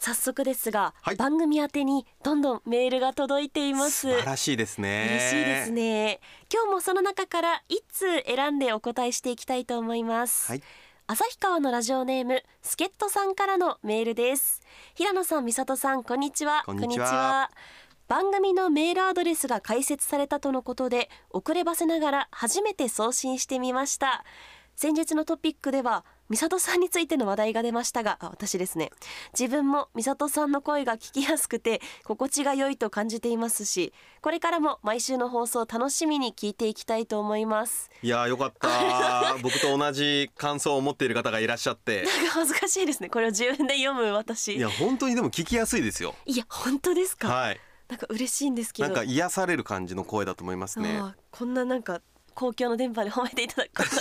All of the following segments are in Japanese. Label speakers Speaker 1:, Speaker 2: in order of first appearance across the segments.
Speaker 1: 早速ですが、
Speaker 2: はい。
Speaker 1: 番組宛てにどんどんメールが届いています。
Speaker 2: 素晴らしいですね。
Speaker 1: 嬉しいですね。今日もその中から一通選んでお答えしていきたいと思います、
Speaker 2: はい。
Speaker 1: 旭川のラジオネーム助っ人さんからのメールです。平野さん美里さんこんにちは。
Speaker 2: こんにちは。
Speaker 1: 番組のメールアドレスが開設されたとのことで遅ればせながら初めて送信してみました先日のトピックでは美里さんについての話題が出ましたがあ私ですね。自分も美里さんの声が聞きやすくて心地が良いと感じていますしこれからも毎週の放送を楽しみに聞いていきたいと思います。
Speaker 2: いやーよかった 僕と同じ感想を持っている方がいらっしゃって。
Speaker 1: なんか恥ずかしいですね。これを自分で読む私。
Speaker 2: いや本当にでも聞きやすいですよ。
Speaker 1: いや本当ですか、
Speaker 2: はい。
Speaker 1: なんか嬉しいんですけど。
Speaker 2: なんか癒される感じの声だと思いますね。
Speaker 1: こんななんか公共の電波で褒めていただくこ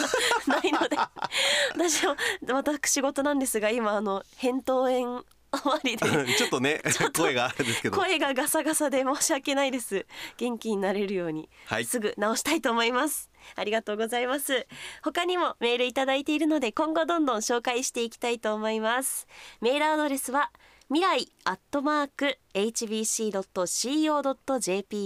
Speaker 1: とはないので 私も私事なんですが今あの扁桃炎終わりで
Speaker 2: ちょっとね声があるんですけど。
Speaker 1: 声がガサガサで申し訳ないです。元気になれるように、
Speaker 2: はい。
Speaker 1: すぐ直したいと思います。ありがとうございます。他にもメールいただいているので今後どんどん紹介していきたいと思います。メールアドレスは未来アットマーク hbc.co.jp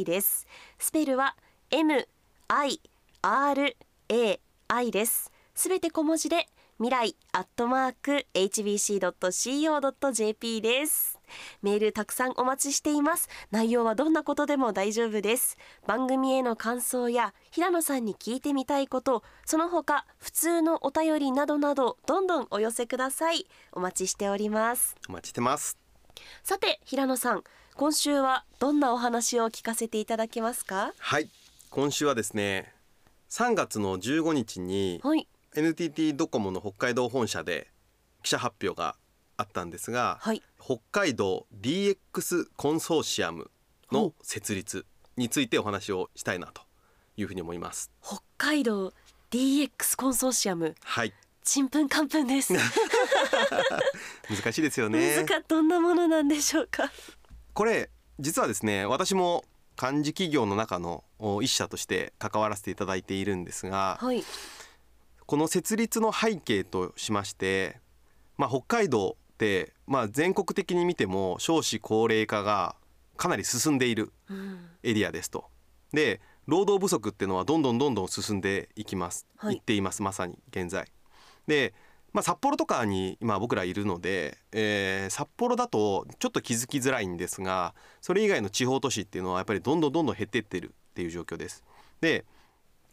Speaker 1: です。スペルは m i r a i です。すべて小文字で未来アットマーク hbc.co.jp です。メールたくさんお待ちしています。内容はどんなことでも大丈夫です。番組への感想や平野さんに聞いてみたいことその他普通のお便りなどなどどんどんお寄せください。お待ちしております。
Speaker 2: お待ちしてます。
Speaker 1: さて平野さん今週はどんなお話を聞かせていただけますか？
Speaker 2: はい。今週はですね3月の15日に
Speaker 1: はい。
Speaker 2: NTT ドコモの北海道本社で記者発表があったんですが、
Speaker 1: はい。
Speaker 2: 北海道 DX コンソーシアムの設立についてお話をしたいなというふうに思います。
Speaker 1: 北海道 DX コンソーシアム。
Speaker 2: はい、
Speaker 1: ちんぷんかんぷんです、
Speaker 2: 難しいですよね。
Speaker 1: 難どんなものなんでしょうか？
Speaker 2: これ実はですね、私も漢字企業の中のお一社として関わらせていただいているんですが、
Speaker 1: はい
Speaker 2: この設立の背景としまして、まあ、北海道って、まあ、全国的に見ても少子高齢化がかなり進んでいる
Speaker 1: うん
Speaker 2: エリアですと。で労働不足っていうのはどんどんどんどん進んでいきます、
Speaker 1: はい
Speaker 2: い、っていますまさに現在。で、まあ、札幌とかに今僕らいるので、えー札幌だとちょっと気づきづらいんですがそれ以外の地方都市っていうのはやっぱりどんどんどんどん減っていってるっていう状況です。で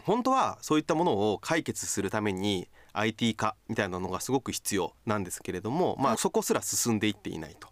Speaker 2: 本当はそういったものを解決するために IT 化みたいなのがすごく必要なんですけれども、まあ、そこすら進んでいっていないと。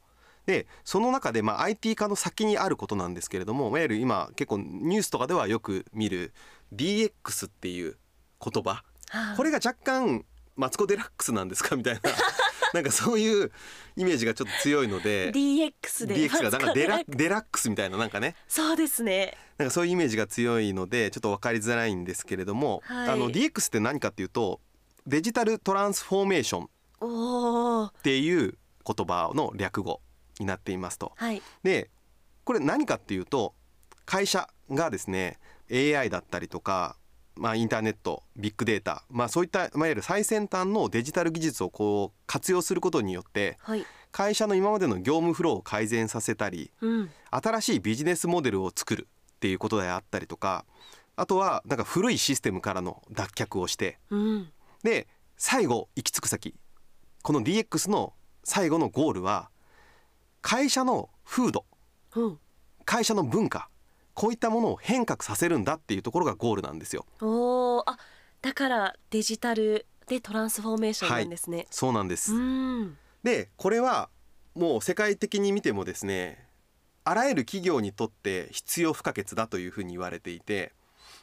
Speaker 2: でその中でまあ IT 化の先にあることなんですけれどもいわゆる今結構ニュースとかではよく見る DX っていう言葉
Speaker 1: はあ
Speaker 2: これが若干マツコ・デラックスなんですか？みたいな。なんかそういうイメージがちょっと強いので。
Speaker 1: DX で。
Speaker 2: DX がなんかデラデラックスみたいななんかね。
Speaker 1: そうですね。
Speaker 2: なんかそういうイメージが強いのでちょっと分かりづらいんですけれども、
Speaker 1: はい。
Speaker 2: あの DX って何かっていうとデジタルトランスフォーメーション。っていう言葉の略語になっていますと。
Speaker 1: はい。
Speaker 2: でこれ何かっていうと会社がですね AI だったりとか、まあ、インターネットビッグデータ、まあ、そういったいわゆる最先端のデジタル技術をこう活用することによって
Speaker 1: はい。
Speaker 2: 会社の今までの業務フローを改善させたり
Speaker 1: うん。
Speaker 2: 新しいビジネスモデルを作るっていうことであったりとかあとはなんか古いシステムからの脱却をして
Speaker 1: うん。
Speaker 2: で最後行き着く先この DX の最後のゴールは会社の風土
Speaker 1: うん。
Speaker 2: 会社の文化こういったものを変革させるんだっていうところがゴールなんですよ。
Speaker 1: おおあだからデジタルでトランスフォーメーションなんですね、
Speaker 2: そうなんです。
Speaker 1: うん
Speaker 2: でこれはもう世界的に見てもですねあらゆる企業にとって必要不可欠だというふうに言われていて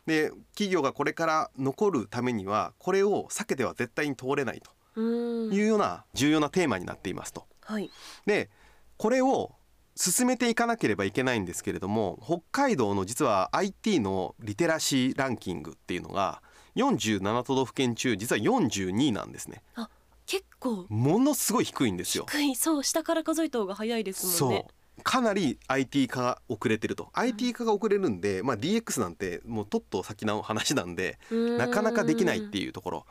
Speaker 2: で企業がこれから残るためにはこれを避けては絶対に通れないと
Speaker 1: うん
Speaker 2: いうような重要なテーマになっていますと。
Speaker 1: はい
Speaker 2: でこれを進めていかなければいけないんですけれども北海道の実は IT のリテラシーランキングっていうのが47都道府県中実は42位なんですね。
Speaker 1: あ結構。
Speaker 2: ものすごい低いんですよ。
Speaker 1: 低い。そう下から数えた方が早いですもんね。
Speaker 2: そう。かなり IT 化が遅れてると、IT 化が遅れるんで、まあ、DX なんてもうとっと先の話なんでなかなかできないっていうところ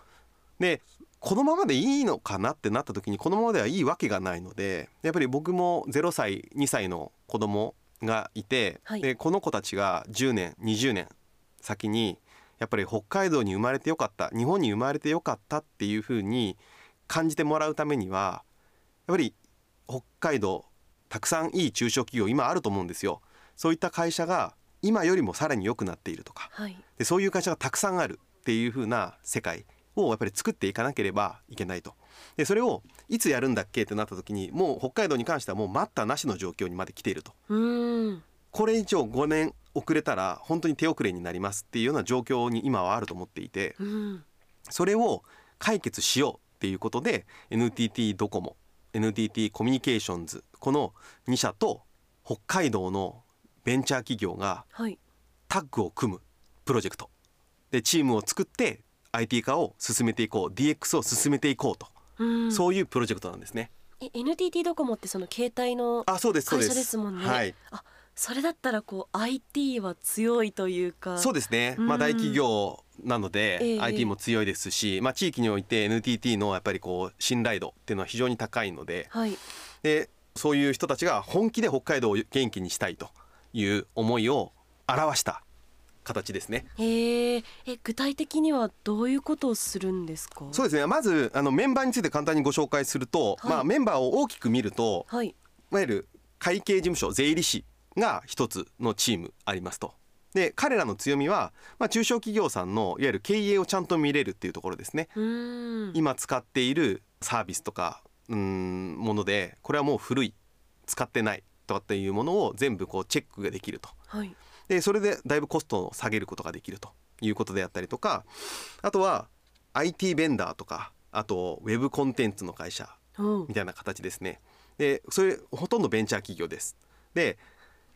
Speaker 2: でこのままでいいのかなってなった時にこのままではいいわけがないのでやっぱり僕も0歳2歳の子供がいて、
Speaker 1: はい。
Speaker 2: でこの子たちが10年20年先にやっぱり北海道に生まれてよかった日本に生まれてよかったっていうふうに感じてもらうためにはやっぱり北海道たくさんいい中小企業今あると思うんですよ。そういった会社が今よりもさらに良くなっているとか。
Speaker 1: はい。
Speaker 2: でそういう会社がたくさんあるっていう風な世界をやっぱり作っていかなければいけないと。でそれをいつやるんだっけってなった時にもう北海道に関してはもう待ったなしの状況にまで来ていると。これ以上5年遅れたら本当に手遅れになりますっていうような状況に今はあると思っていて。
Speaker 1: うん。
Speaker 2: それを解決しようっていうことで NTT ドコモ NTT コミュニケーションズこの2社と北海道のベンチャー企業が
Speaker 1: はい。
Speaker 2: タッグを組むプロジェクト。でチームを作って IT 化を進めていこう DX を進めていこうと、
Speaker 1: うん。
Speaker 2: そういうプロジェクトなんですね。
Speaker 1: え NTT ドコモってその携帯の
Speaker 2: あそうですそう
Speaker 1: 会社ですもんね。
Speaker 2: はい、
Speaker 1: あそれだったらこう IT は強いというか。
Speaker 2: そうですね、まあ、
Speaker 1: うん
Speaker 2: 大企業なので、
Speaker 1: ええ。
Speaker 2: IT も強いですし、まあ、地域において NTT のやっぱりこう信頼度っていうのは非常に高いので
Speaker 1: はい。
Speaker 2: でそういう人たちが本気で北海道を元気にしたいという思いを表した形ですね。
Speaker 1: へーえ具体的にはどういうことをするんですか？
Speaker 2: そうですねまずあのメンバーについて簡単にご紹介すると、
Speaker 1: はい
Speaker 2: まあ、メンバーを大きく見ると
Speaker 1: はい
Speaker 2: いわゆる会計事務所税理士が一つのチームありますと。で彼らの強みは、まあ、中小企業さんのいわゆる経営をちゃんと見れるっていうところですね。今使っているサービスとかうーんものでこれはもう古い使ってないとかっていうものを全部こうチェックができると。
Speaker 1: はい
Speaker 2: でそれでだいぶコストを下げることができるということであったりとかあとは IT ベンダーとかあとウェブコンテンツの会社みたいな形ですね。でそれほとんどベンチャー企業です。で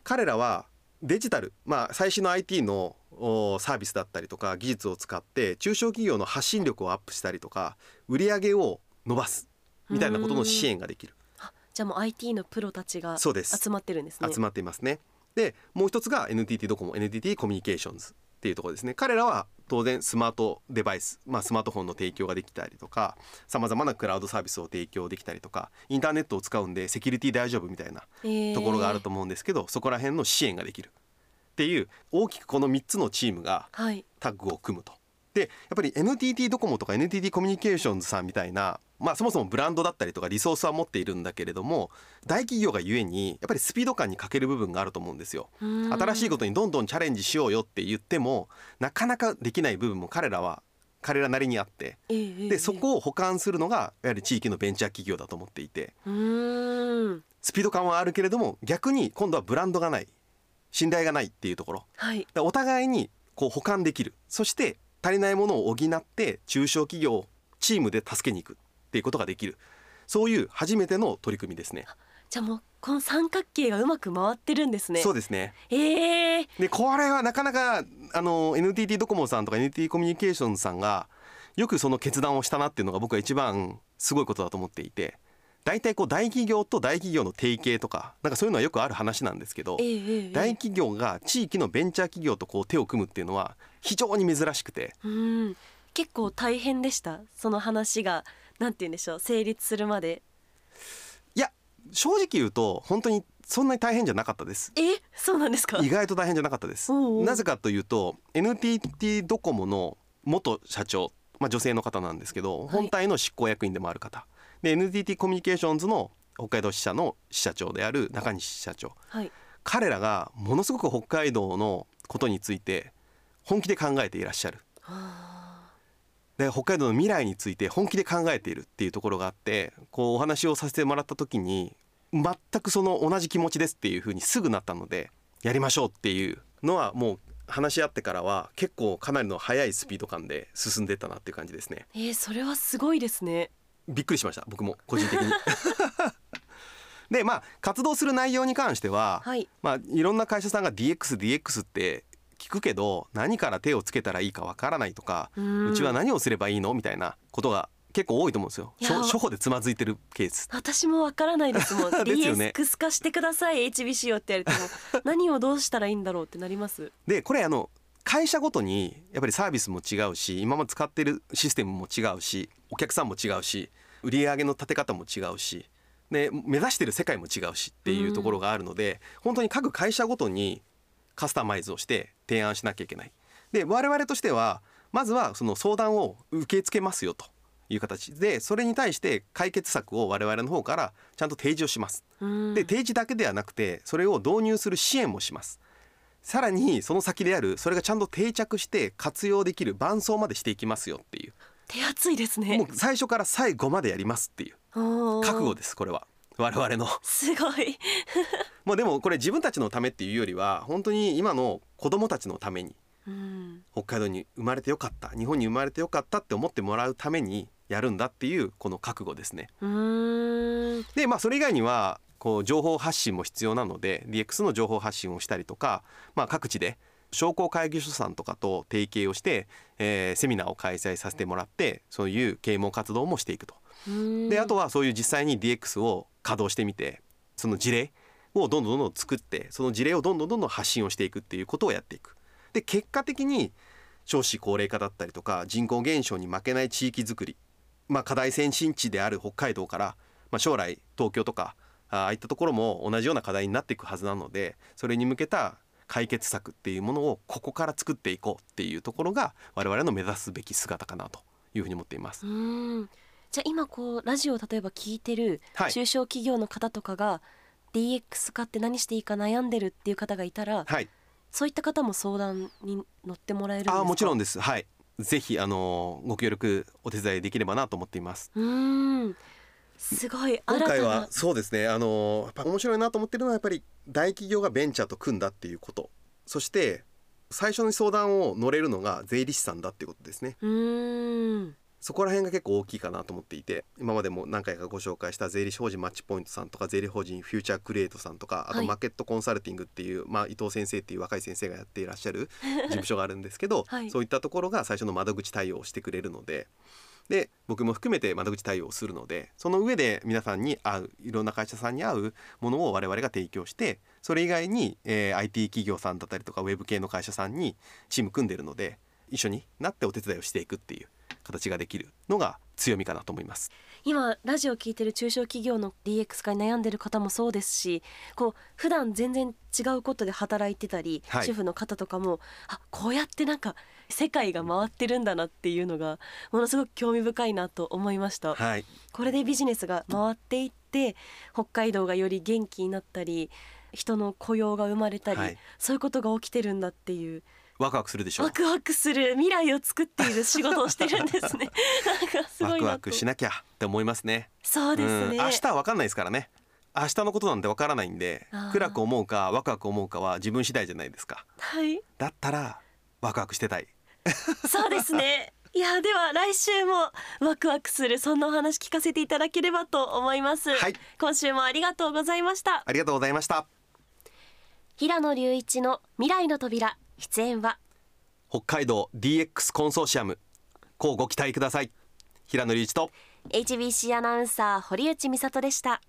Speaker 2: 彼らはデジタル、まあ、最新の IT のおサービスだったりとか技術を使って中小企業の発信力をアップしたりとか売り上げを伸ばすみたいなことの支援ができる
Speaker 1: あじゃあもう IT のプロたちが
Speaker 2: そうです
Speaker 1: 集まってるんですね
Speaker 2: 集まっていますね。でもう一つが NTT ドコモ NTT コミュニケーションズっていうところですね。彼らは当然スマートデバイス、まあ、スマートフォンの提供ができたりとかさまざまなクラウドサービスを提供できたりとかインターネットを使うんでセキュリティ大丈夫みたいなところがあると思うんですけど、そこら辺の支援ができるっていう大きくこの3つのチームが
Speaker 1: はい。
Speaker 2: タッグを組むと。でやっぱり NTT ドコモとか NTT コミュニケーションズさんみたいな、まあ、そもそもブランドだったりとかリソースは持っているんだけれども大企業がゆえにやっぱりスピード感に欠ける部分があると思うんですよ。新しいことにどんどんチャレンジしようよって言ってもなかなかできない部分も彼らは彼らなりにあって。でそこを補完するのがやはり地域のベンチャー企業だと思っていて。スピード感はあるけれども逆に今度はブランドがない信頼がないっていうところ。
Speaker 1: はい。
Speaker 2: でお互いにこう補完できる。そして足りないものを補って中小企業チームで助けに行くっていうことができる。そういう初めての取り組みですね。
Speaker 1: じゃあもうこの三角形がうまく回ってるんですね。
Speaker 2: そうですね。
Speaker 1: ええ。
Speaker 2: でこれはなかなかあの NTT ドコモさんとか NTT コミュニケーションズさんがよくその決断をしたなっていうのが僕は一番すごいことだと思っていて大体こう大企業と大企業の提携とかなんかそういうのはよくある話なんですけど
Speaker 1: ええええ。
Speaker 2: 大企業が地域のベンチャー企業とこう手を組むっていうのは非常に珍しくて。
Speaker 1: うん。結構大変でした？その話がなんて言うんでしょう？成立するまで。
Speaker 2: いや正直言うと本当にそんなに大変じゃなかったです。
Speaker 1: え？そうなんですか？
Speaker 2: 意外と大変じゃなかったです。なぜかというと NTT ドコモの元社長、まあ、女性の方なんですけど
Speaker 1: い。
Speaker 2: 本体の執行役員でもある方、で NTT コミュニケーションズの北海道支社の支社長である中西社長。
Speaker 1: はい。
Speaker 2: 彼らがものすごく北海道のことについて本気で考えていらっしゃる。
Speaker 1: あ
Speaker 2: で北海道の未来について本気で考えているっていうところがあってこうお話をさせてもらった時に全くその同じ気持ちですっていうふうにすぐなったのでやりましょうっていうのはもう話し合ってからは結構かなりの速いスピード感で進んでったなっていう感じですね。
Speaker 1: ーえーそれはすごいですね。
Speaker 2: びっくりしました僕も個人的に。でまあ活動する内容に関しては、
Speaker 1: はい。
Speaker 2: まあ、いろんな会社さんが DXDX DX って聞くけど何から手をつけたらいいかわからないとか
Speaker 1: うん。
Speaker 2: うちは何をすればいいのみたいなことが結構多いと思うんですよ。初初歩でつまずいてるケース。
Speaker 1: 私もわからないですもん。
Speaker 2: ですよね。
Speaker 1: DX 化してください HBC をって言われても。何をどうしたらいいんだろうってなります。
Speaker 2: でこれあの会社ごとにやっぱりサービスも違うし今まで使ってるシステムも違うしお客さんも違うし売り上げの立て方も違うしで目指してる世界も違うしっていうところがあるので、本当に各会社ごとにカスタマイズをして提案しなきゃいけない。で我々としてはまずはその相談を受け付けますよという形。でそれに対して解決策を我々の方からちゃんと提示をします。
Speaker 1: うん。
Speaker 2: で提示だけではなくてそれを導入する支援もします。さらにその先であるそれがちゃんと定着して活用できる伴走までしていきますよっていう。
Speaker 1: 手厚いですね。
Speaker 2: もう最初から最後までやりますっていう。覚悟ですこれは我々の。
Speaker 1: すごい。
Speaker 2: もうでもこれ自分たちのためっていうよりは本当に今の子供たちのために
Speaker 1: うん。
Speaker 2: 北海道に生まれてよかった日本に生まれてよかったって思ってもらうためにやるんだっていうこの覚悟ですね。でまあそれ以外にはこう情報発信も必要なので DX の情報発信をしたりとか、まあ、各地で商工会議所さんとかと提携をして、えーセミナーを開催させてもらってそういう啓蒙活動もしていくと。であとはそういう実際に DX を稼働してみてその事例をどんどんどんどん作ってその事例をどんどんどんどん発信をしていくっていうことをやっていく。で結果的に少子高齢化だったりとか人口減少に負けない地域づくり、まあ、課題先進地である北海道から、まあ、将来東京とかあああいったところも同じような課題になっていくはずなのでそれに向けた解決策っていうものをここから作っていこうっていうところが我々の目指すべき姿かなというふうに思っています。
Speaker 1: じゃあ今こうラジオを例えば聞いてる
Speaker 2: はい
Speaker 1: 中小企業の方とかが DX 化って何していいか悩んでるっていう方がいたら
Speaker 2: はい
Speaker 1: そういった方も相談に乗ってもらえるんですか？
Speaker 2: あもちろん
Speaker 1: で
Speaker 2: です。はい。ぜひあのご協力お手伝いできればなと思っています。
Speaker 1: うーんすごい
Speaker 2: 今
Speaker 1: 新たな
Speaker 2: 回はそうですね。あのやっぱ面白いなと思ってるのはやっぱり大企業がベンチャーと組んだっていうこと。そして最初に相談を乗れるのが税理士さんだっていうことですね。
Speaker 1: うーん
Speaker 2: そこら辺が結構大きいかなと思っていて今までも何回かご紹介した税理士法人マッチポイントさんとか税理法人フューチャークリエイトさんとかあ
Speaker 1: はい。
Speaker 2: とマーケットコンサルティングっていう、まあ、伊藤先生っていう若い先生がやっていらっしゃる 事務所があるんですけど、
Speaker 1: はい。
Speaker 2: そういったところが最初の窓口対応をしてくれるのでで僕も含めて窓口対応をするのでその上で皆さんに合ういろんな会社さんに合うものを我々が提供してそれ以外に、えー IT 企業さんだったりとかウェブ系の会社さんにチーム組んでるので一緒になってお手伝いをしていくっていう形ができるのが強みかなと思います。
Speaker 1: 今ラジオを聞いてる中小企業の DX 化に悩んでる方もそうですしこう普段全然違うことで働いてたり、
Speaker 2: はい
Speaker 1: 主婦の方とかもあこうやってなんか世界が回ってるんだなっていうのがものすごく興味深いなと思いました。
Speaker 2: はい、
Speaker 1: これでビジネスが回っていって北海道がより元気になったり人の雇用が生まれたり、
Speaker 2: はい
Speaker 1: そういうことが起きてるんだっていう
Speaker 2: ワクワクするでしょ？う
Speaker 1: ワ。クワクする。未来を作っている仕事をしてるんですね。なんかすごい
Speaker 2: ワクワクしなきゃって思いますね。
Speaker 1: そうですね、
Speaker 2: ん、明日は分かんないですからね。明日のことなんて分からないんで暗く思うかワクワク思うかは自分次第じゃないですか。
Speaker 1: はい。
Speaker 2: だったらワクワクしてたい。
Speaker 1: そうですね。いやでは来週もワクワクする。そんなお話聞かせていただければと思います、
Speaker 2: はい。
Speaker 1: 今週もありがとうございました。
Speaker 2: ありがとうございました。
Speaker 1: 平野隆一の未来の扉出演は？
Speaker 2: 北海道 DX コンソーシアム。こうご期待ください。平野隆一と
Speaker 1: HBC アナウンサー堀内美里でした